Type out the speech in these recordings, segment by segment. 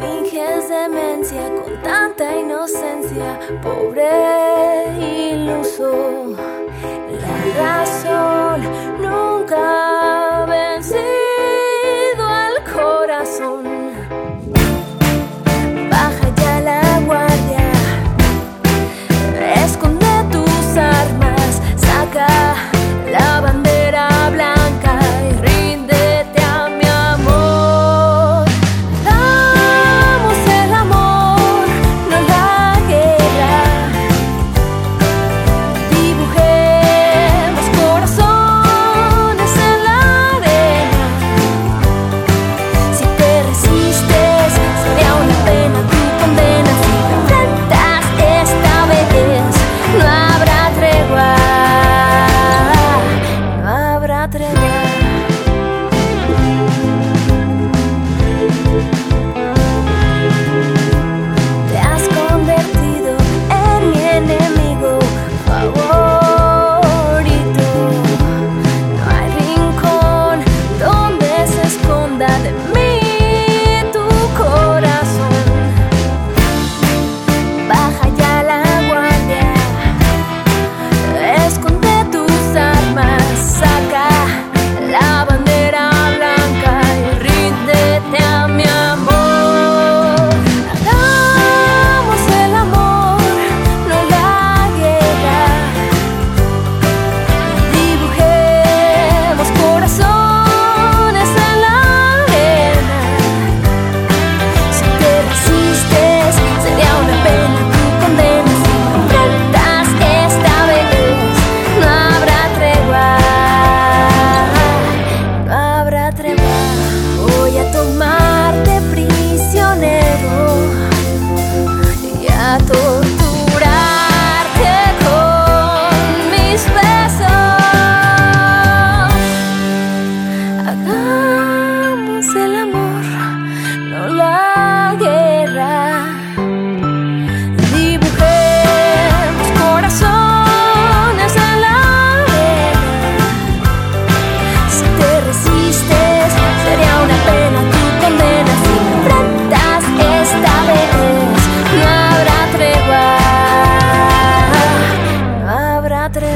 Finges demencia con tanta inocencia, pobre iluso. La razón satu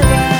around.